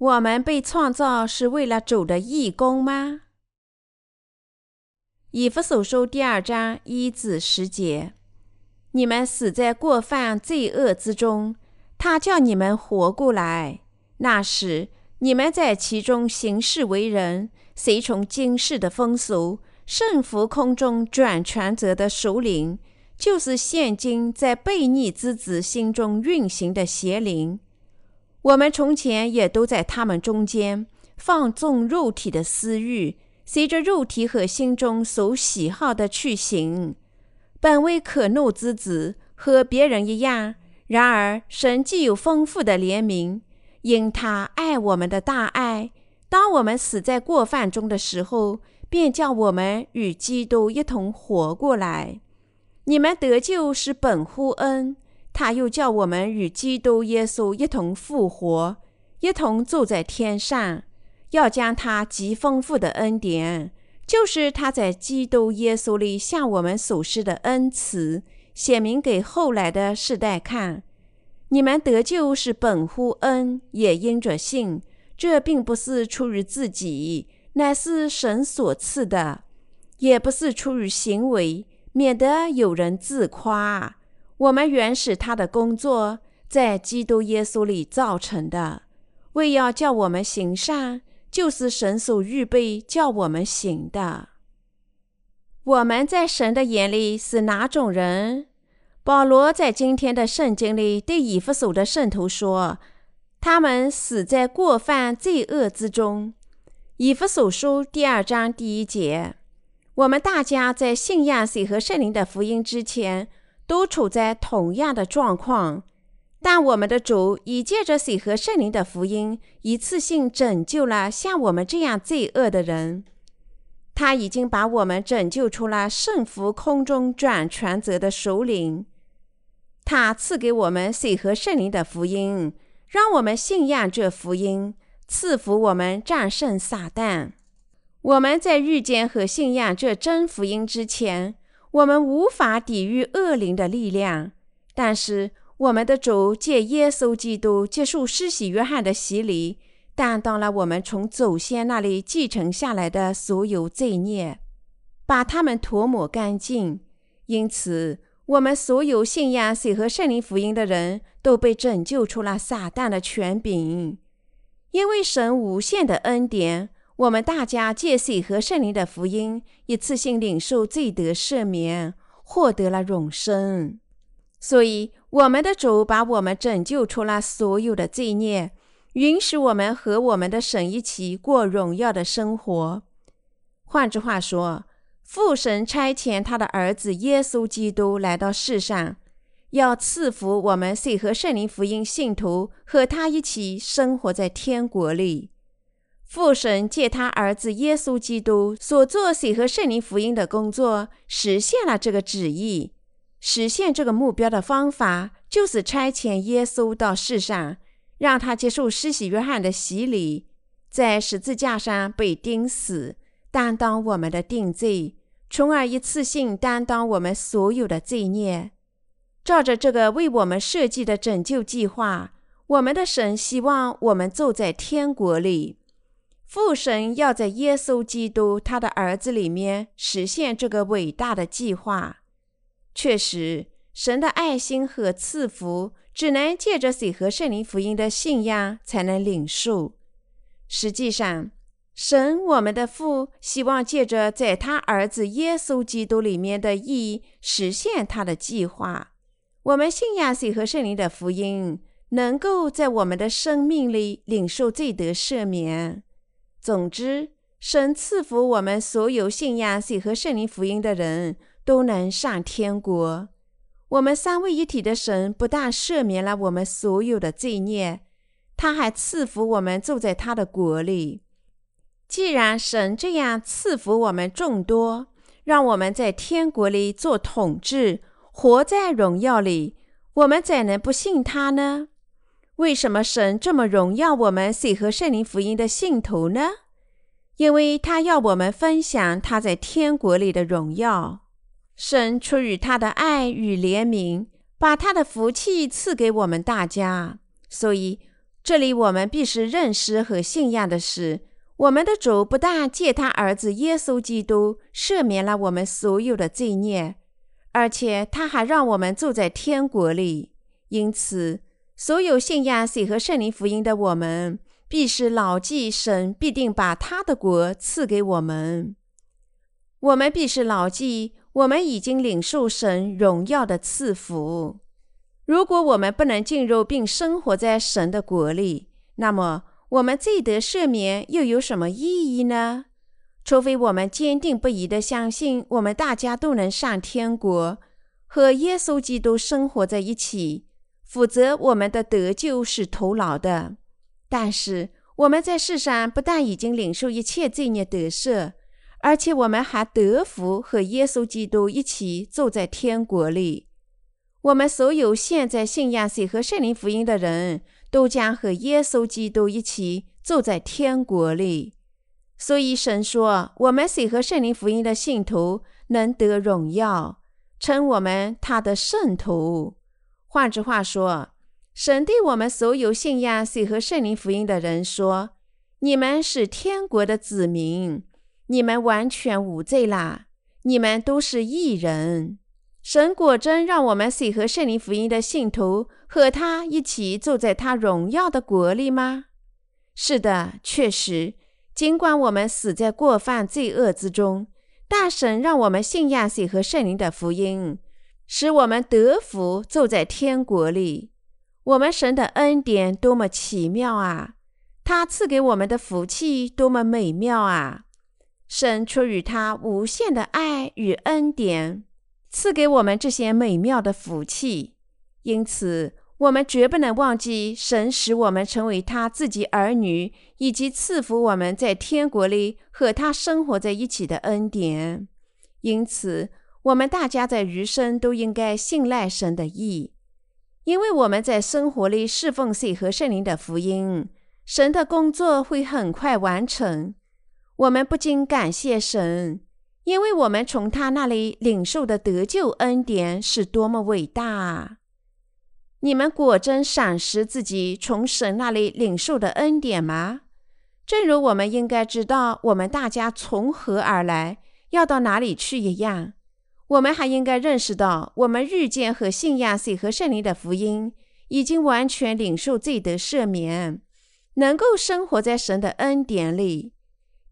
我们被创造是为了主的义工吗？以弗所书第二章一至十节：你们死在过犯罪恶之中，他叫你们活过来。那时你们在其中行事为人，随从今世的风俗，顺服空中转权者的首领。就是现今在悖逆之子心中运行的邪灵，我们从前也都在他们中间放纵肉体的私欲，随着肉体和心中所喜好的去行，本为可怒之子，和别人一样。然而神既有丰富的怜悯，因他爱我们的大爱，当我们死在过犯中的时候，便叫我们与基督一同活过来。你们得救是本乎恩，他又叫我们与基督耶稣一同复活，一同坐在天上，要将他极丰富的恩典，就是他在基督耶稣里向我们所施的恩慈，显明给后来的世代看。你们得救是本乎恩，也因着信。这并不是出于自己，乃是神所赐的；也不是出于行为。免得有人自夸，我们原是他的工作，在基督耶稣里造成的，为要叫我们行善，就是神所预备叫我们行的。我们在神的眼里是哪种人？保罗在今天的圣经里对以弗所的圣徒说：“他们死在过犯罪恶之中。”以弗所书第二章第一节。我们大家在信仰水和圣灵的福音之前，都处在同样的状况。但我们的主已借着水和圣灵的福音，一次性拯救了像我们这样罪恶的人。他已经把我们拯救出了圣服空中转权责的首领。他赐给我们水和圣灵的福音，让我们信仰这福音，赐福我们战胜撒旦。我们在遇见和信仰这真福音之前，我们无法抵御恶灵的力量。但是，我们的主借耶稣基督接受施洗约翰的洗礼，担当了我们从祖先那里继承下来的所有罪孽，把他们涂抹干净。因此，我们所有信仰水和圣灵福音的人都被拯救出了撒旦的权柄，因为神无限的恩典。我们大家借水和圣灵的福音，一次性领受罪得赦免，获得了永生。所以，我们的主把我们拯救出了所有的罪孽，允许我们和我们的神一起过荣耀的生活。换句话说，父神差遣他的儿子耶稣基督来到世上，要赐福我们水和圣灵福音信徒，和他一起生活在天国里。父神借他儿子耶稣基督所做水和圣灵福音的工作，实现了这个旨意。实现这个目标的方法，就是差遣耶稣到世上，让他接受施洗约翰的洗礼，在十字架上被钉死，担当我们的定罪，从而一次性担当我们所有的罪孽。照着这个为我们设计的拯救计划，我们的神希望我们住在天国里。父神要在耶稣基督他的儿子里面实现这个伟大的计划。确实，神的爱心和赐福只能借着水和圣灵福音的信仰才能领受。实际上，神我们的父希望借着在他儿子耶稣基督里面的义实现他的计划。我们信仰水和圣灵的福音，能够在我们的生命里领受罪得赦免。总之，神赐福我们所有信仰水和圣灵福音的人都能上天国。我们三位一体的神不但赦免了我们所有的罪孽，他还赐福我们住在他的国里。既然神这样赐福我们众多，让我们在天国里做统治，活在荣耀里，我们怎能不信他呢？为什么神这么荣耀我们水和圣灵福音的信徒呢？因为他要我们分享他在天国里的荣耀。神出于他的爱与怜悯，把他的福气赐给我们大家。所以，这里我们必须认识和信仰的是，我们的主不但借他儿子耶稣基督赦免了我们所有的罪孽，而且他还让我们住在天国里。因此，所有信仰水和圣灵福音的我们，必是牢记神必定把他的国赐给我们。我们必是牢记，我们已经领受神荣耀的赐福。如果我们不能进入并生活在神的国里，那么我们罪得赦免又有什么意义呢？除非我们坚定不移地相信，我们大家都能上天国，和耶稣基督生活在一起，否则我们的得救是徒劳的。但是我们在世上不但已经领受一切罪孽得赦，而且我们还得福和耶稣基督一起住在天国里。我们所有现在信仰谁和圣灵福音的人都将和耶稣基督一起住在天国里。所以神说，我们谁和圣灵福音的信徒能得荣耀，称我们他的圣徒。换句话说，神对我们所有信仰谁和圣灵福音的人说：“你们是天国的子民，你们完全无罪啦，你们都是义人。”神果真让我们随和圣灵福音的信徒和他一起住在他荣耀的国里吗？是的，确实。尽管我们死在过犯罪恶之中，但神让我们信仰随和圣灵的福音，使我们得福住在天国里。我们神的恩典多么奇妙啊！他赐给我们的福气多么美妙啊！神出于他无限的爱与恩典。赐给我们这些美妙的福气，因此我们绝不能忘记神使我们成为他自己儿女，以及赐福我们在天国里和他生活在一起的恩典。因此，我们大家在余生都应该信赖神的意，因为我们在生活里侍奉谁和圣灵的福音，神的工作会很快完成。我们不禁感谢神。因为我们从他那里领受的得救恩典是多么伟大啊！你们果真赏识自己从神那里领受的恩典吗？正如我们应该知道我们大家从何而来，要到哪里去一样，我们还应该认识到，我们日渐和信仰谁和圣灵的福音，已经完全领受罪得赦免，能够生活在神的恩典里。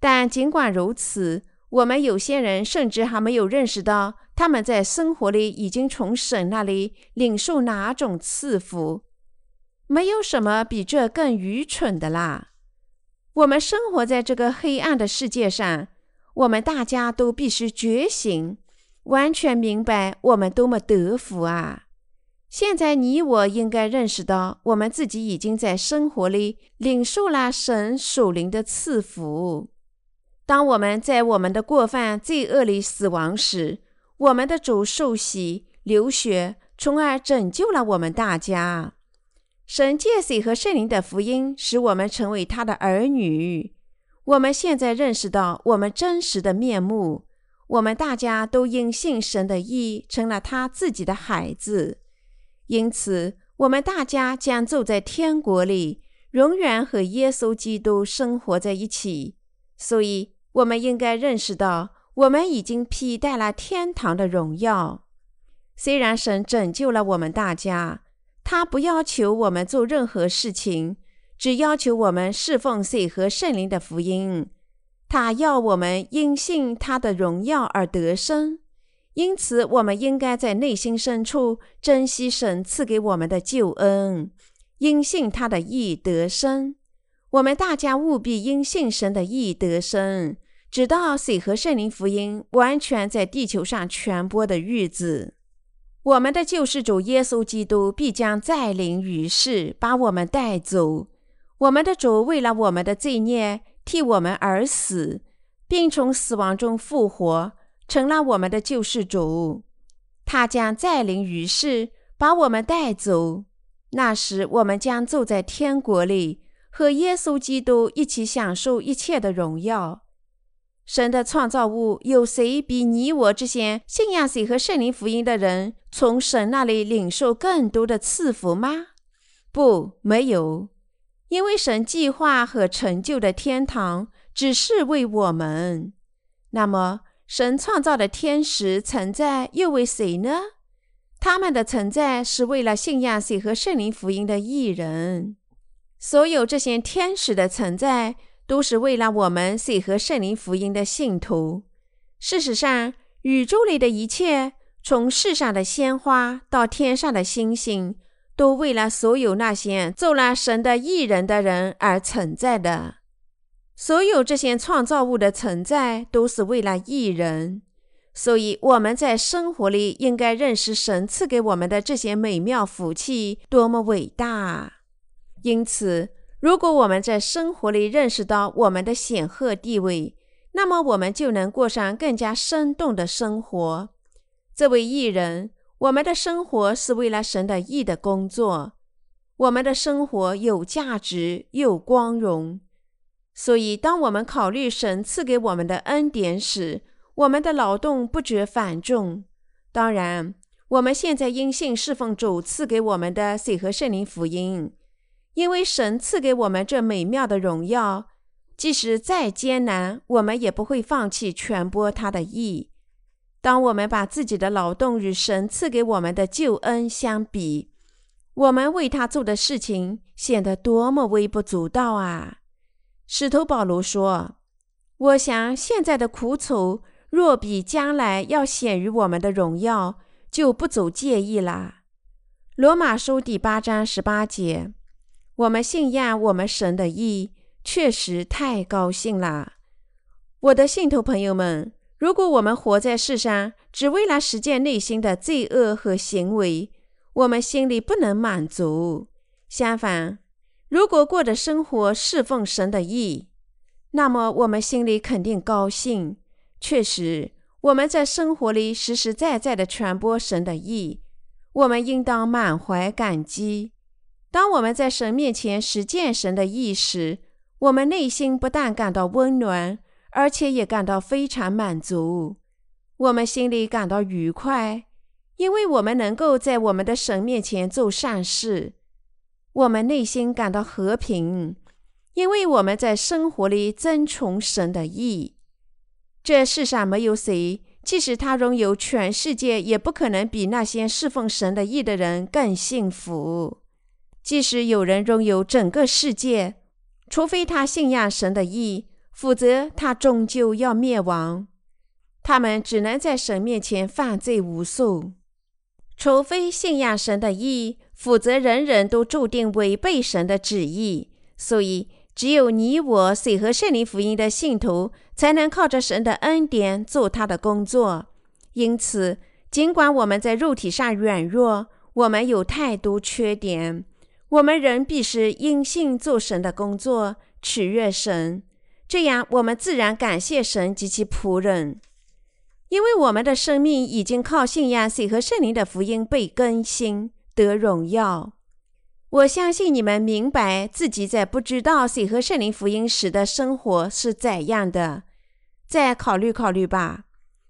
但尽管如此，我们有些人甚至还没有认识到，他们在生活里已经从神那里领受哪种赐福。没有什么比这更愚蠢的啦！我们生活在这个黑暗的世界上，我们大家都必须觉醒，完全明白我们多么得福啊！现在你我应该认识到，我们自己已经在生活里领受了神属灵的赐福。当我们在我们的过犯罪恶里死亡时，我们的主受洗流血，从而拯救了我们大家。神借水和圣灵的福音，使我们成为他的儿女。我们现在认识到我们真实的面目，我们大家都因信神的意，成了他自己的孩子。因此，我们大家将住在天国里，永远和耶稣基督生活在一起。所以。我们应该认识到，我们已经披戴了天堂的荣耀。虽然神拯救了我们大家，他不要求我们做任何事情，只要求我们侍奉谁和圣灵的福音。他要我们因信他的荣耀而得生。因此，我们应该在内心深处珍惜神赐给我们的救恩，因信他的义得生。我们大家务必因信神的义得生。直到水和圣灵福音完全在地球上传播的日子，我们的救世主耶稣基督必将再临于世，把我们带走。我们的主为了我们的罪孽替我们而死，并从死亡中复活，成了我们的救世主。他将再临于世，把我们带走。那时，我们将坐在天国里，和耶稣基督一起享受一切的荣耀。神的创造物有谁比你我这些信仰谁和圣灵福音的人从神那里领受更多的赐福吗？不，没有。因为神计划和成就的天堂只是为我们。那么，神创造的天使存在又为谁呢？他们的存在是为了信仰谁和圣灵福音的艺人。所有这些天使的存在，都是为了我们谁和圣灵福音的信徒。事实上，宇宙里的一切，从世上的鲜花到天上的星星。都为了所有那些做了神的艺人的人而存在的。所有这些创造物的存在都是为了艺人，所以我们在生活里应该认识神赐给我们的这些美妙福气多么伟大。因此，如果我们在生活里认识到我们的显赫地位，那么我们就能过上更加生动的生活。这位艺人。我们的生活是为了神的义的工作，我们的生活有价值又光荣。所以，当我们考虑神赐给我们的恩典时，我们的劳动不觉繁重。当然，我们现在因信侍奉主赐给我们的水和圣灵福音，因为神赐给我们这美妙的荣耀，即使再艰难，我们也不会放弃传播他的义。当我们把自己的劳动与神赐给我们的救恩相比，我们为他做的事情显得多么微不足道啊！使徒保罗说：“我想现在的苦楚，若比将来要显于我们的荣耀，就不走介意了。”罗马书第八章十八节。我们信仰我们神的意，确实太高兴了，我的信徒朋友们。如果我们活在世上只为了实践内心的罪恶和行为，我们心里不能满足。相反，如果过的生活侍奉神的意，那么我们心里肯定高兴。确实，我们在生活里实实在在的传播神的意，我们应当满怀感激。当我们在神面前实践神的意时，我们内心不但感到温暖。而且也感到非常满足，我们心里感到愉快，因为我们能够在我们的神面前做善事；我们内心感到和平，因为我们在生活里遵从神的意。这世上没有谁，即使他拥有全世界，也不可能比那些侍奉神的意的人更幸福。即使有人拥有整个世界，除非他信仰神的意。否则，他终究要灭亡。他们只能在神面前犯罪无数。除非信仰神的意，否则人人都注定违背神的旨意。所以，只有你我谁和圣灵福音的信徒，才能靠着神的恩典做他的工作。因此，尽管我们在肉体上软弱，我们有太多缺点，我们仍必是因信做神的工作，取悦神。这样，我们自然感谢神及其仆人，因为我们的生命已经靠信仰水和圣灵的福音被更新得荣耀。我相信你们明白自己在不知道水和圣灵福音时的生活是怎样的。再考虑考虑吧，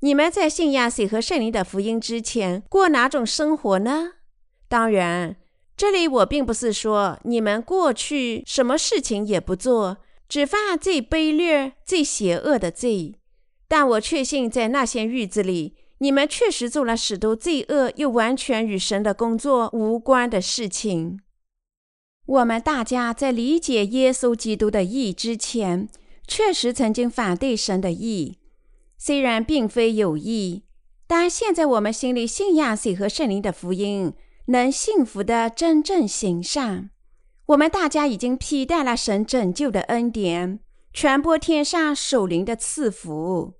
你们在信仰水和圣灵的福音之前过哪种生活呢？当然，这里我并不是说你们过去什么事情也不做。只犯最卑劣、最邪恶的罪，但我确信，在那些日子里，你们确实做了许多罪恶又完全与神的工作无关的事情。我们大家在理解耶稣基督的义之前，确实曾经反对神的义，虽然并非有意，但现在我们心里信仰谁和圣灵的福音，能幸福的真正行善。我们大家已经披戴了神拯救的恩典，传播天上守灵的赐福。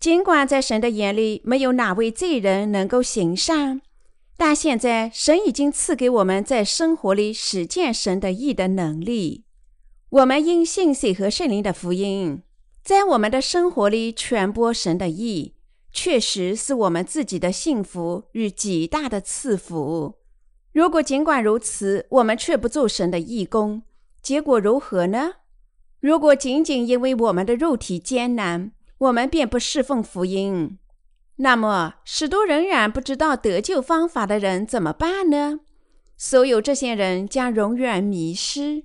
尽管在神的眼里没有哪位罪人能够行善，但现在神已经赐给我们在生活里实践神的义的能力。我们因信水和圣灵的福音，在我们的生活里传播神的义，确实是我们自己的幸福与极大的赐福。如果尽管如此，我们却不做神的义工，结果如何呢？如果仅仅因为我们的肉体艰难，我们便不侍奉福音，那么许多仍然不知道得救方法的人怎么办呢？所有这些人将永远迷失。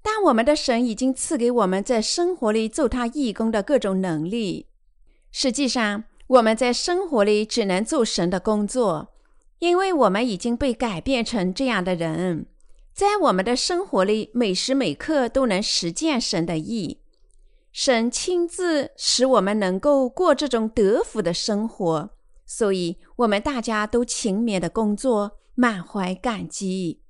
但我们的神已经赐给我们在生活里做他义工的各种能力。实际上，我们在生活里只能做神的工作，因为我们已经被改变成这样的人，在我们的生活里每时每刻都能实践神的意。神亲自使我们能够过这种得福的生活，所以我们大家都勤勉的工作，满怀感激。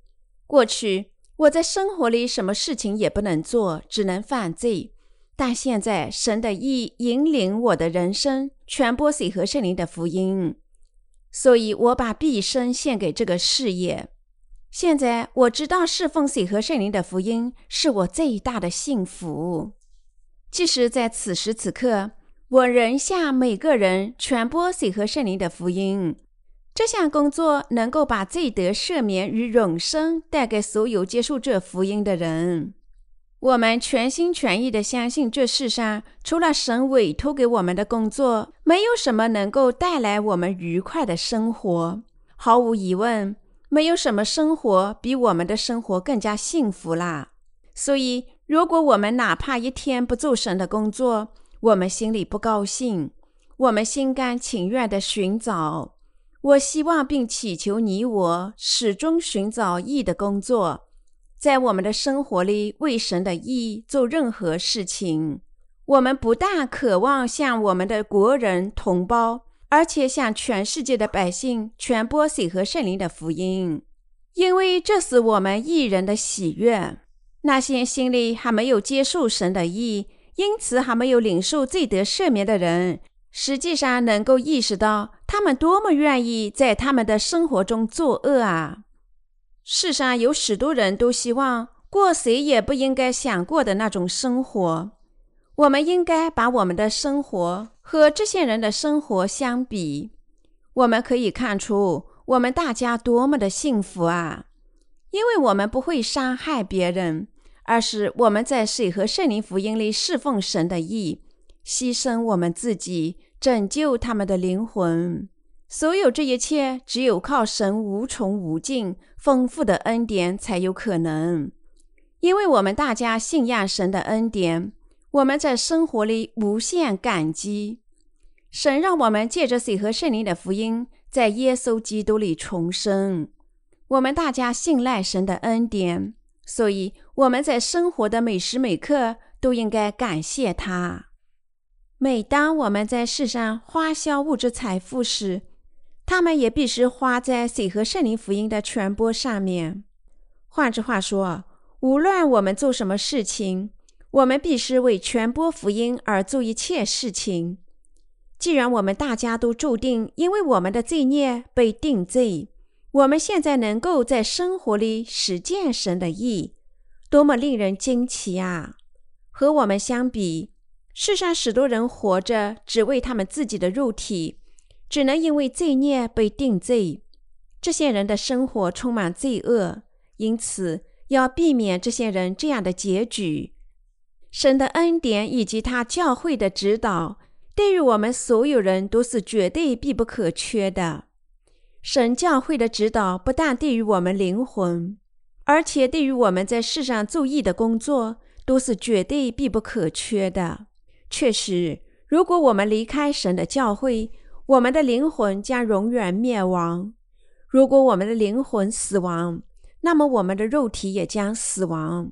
过去我在生活里什么事情也不能做，只能犯罪。但现在神的意引领我的人生，传播水和圣灵的福音，所以我把毕生献给这个事业。现在我知道侍奉水和圣灵的福音是我最大的幸福。即使在此时此刻，我仍向每个人传播水和圣灵的福音。这项工作能够把罪得赦免与永生带给所有接受这福音的人。我们全心全意地相信，这世上除了神委托给我们的工作，没有什么能够带来我们愉快的生活。毫无疑问，没有什么生活比我们的生活更加幸福啦。所以。如果我们哪怕一天不做神的工作，我们心里不高兴。我们心甘情愿地寻找。我希望并祈求你我始终寻找义的工作，在我们的生活里为神的义做任何事情。我们不但渴望向我们的国人同胞，而且向全世界的百姓传播水和圣灵的福音，因为这是我们义人的喜悦。那些心里还没有接受神的意，因此还没有领受罪得赦免的人，实际上能够意识到他们多么愿意在他们的生活中作恶啊！世上有许多人都希望过谁也不应该想过的那种生活。我们应该把我们的生活和这些人的生活相比，我们可以看出我们大家多么的幸福啊！因为我们不会伤害别人。而是我们在水和圣灵福音里侍奉神的意，牺牲我们自己，拯救他们的灵魂。所有这一切，只有靠神无穷无尽、丰富的恩典才有可能。因为我们大家信仰神的恩典，我们在生活里无限感激。神让我们借着水和圣灵的福音，在耶稣基督里重生。我们大家信赖神的恩典。所以我们在生活的每时每刻都应该感谢他。每当我们在世上花销物质财富时，他们也必须花在水和圣灵福音的传播上面。换句话说，无论我们做什么事情，我们必须为传播福音而做一切事情。既然我们大家都注定因为我们的罪孽被定罪。我们现在能够在生活里实践神的意，多么令人惊奇啊！和我们相比，世上许多人活着只为他们自己的肉体，只能因为罪孽被定罪。这些人的生活充满罪恶，因此要避免这些人这样的结局。神的恩典以及他教会的指导，对于我们所有人都是绝对必不可缺的。神教会的指导不但对于我们灵魂，而且对于我们在世上做义的工作都是绝对必不可缺的。确实，如果我们离开神的教会，我们的灵魂将永远灭亡；如果我们的灵魂死亡，那么我们的肉体也将死亡。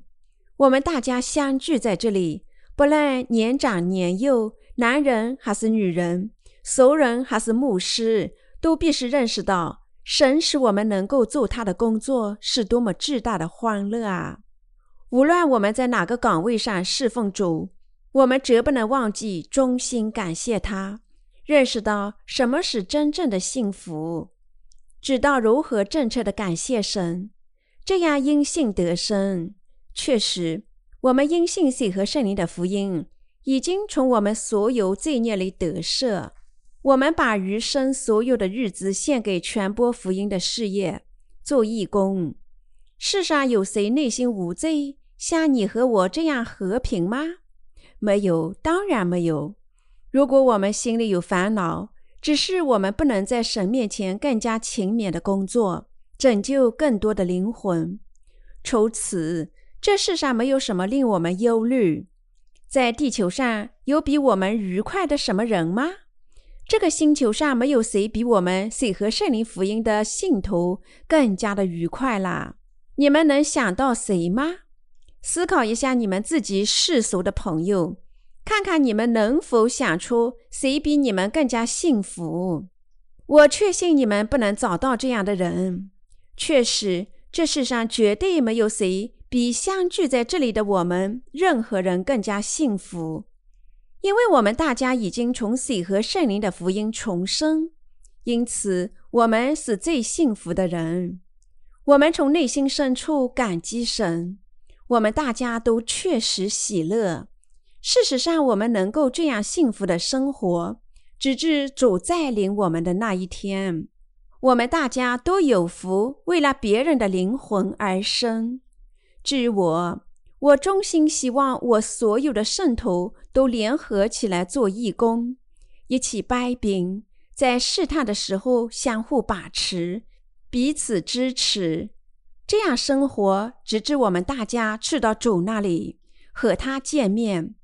我们大家相聚在这里，不论年长年幼，男人还是女人，熟人还是牧师。都必须认识到，神使我们能够做他的工作是多么巨大的欢乐啊！无论我们在哪个岗位上侍奉主，我们绝不能忘记衷心感谢他，认识到什么是真正的幸福，知道如何正确的感谢神，这样因信得生。确实，我们因信息和圣灵的福音，已经从我们所有罪孽里得赦。我们把余生所有的日子献给传播福音的事业，做义工。世上有谁内心无罪，像你和我这样和平吗？没有，当然没有。如果我们心里有烦恼，只是我们不能在神面前更加勤勉的工作，拯救更多的灵魂。除此，这世上没有什么令我们忧虑。在地球上有比我们愉快的什么人吗？这个星球上没有谁比我们谁和圣灵福音的信徒更加的愉快啦。你们能想到谁吗？思考一下你们自己世俗的朋友，看看你们能否想出谁比你们更加幸福。我确信你们不能找到这样的人。确实，这世上绝对没有谁。比相聚在这里的我们任何人更加幸福，因为我们大家已经从水和圣灵的福音重生，因此我们是最幸福的人。我们从内心深处感激神，我们大家都确实喜乐。事实上，我们能够这样幸福的生活，直至主再临我们的那一天。我们大家都有福，为了别人的灵魂而生。至于我，我衷心希望我所有的圣徒都联合起来做义工，一起掰饼，在试探的时候相互把持，彼此支持，这样生活，直至我们大家去到主那里和他见面。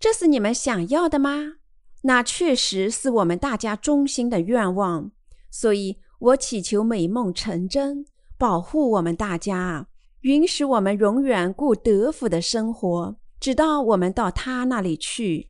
这是你们想要的吗？那确实是我们大家衷心的愿望。所以我祈求美梦成真，保护我们大家。允许我们永远过德福的生活，直到我们到他那里去。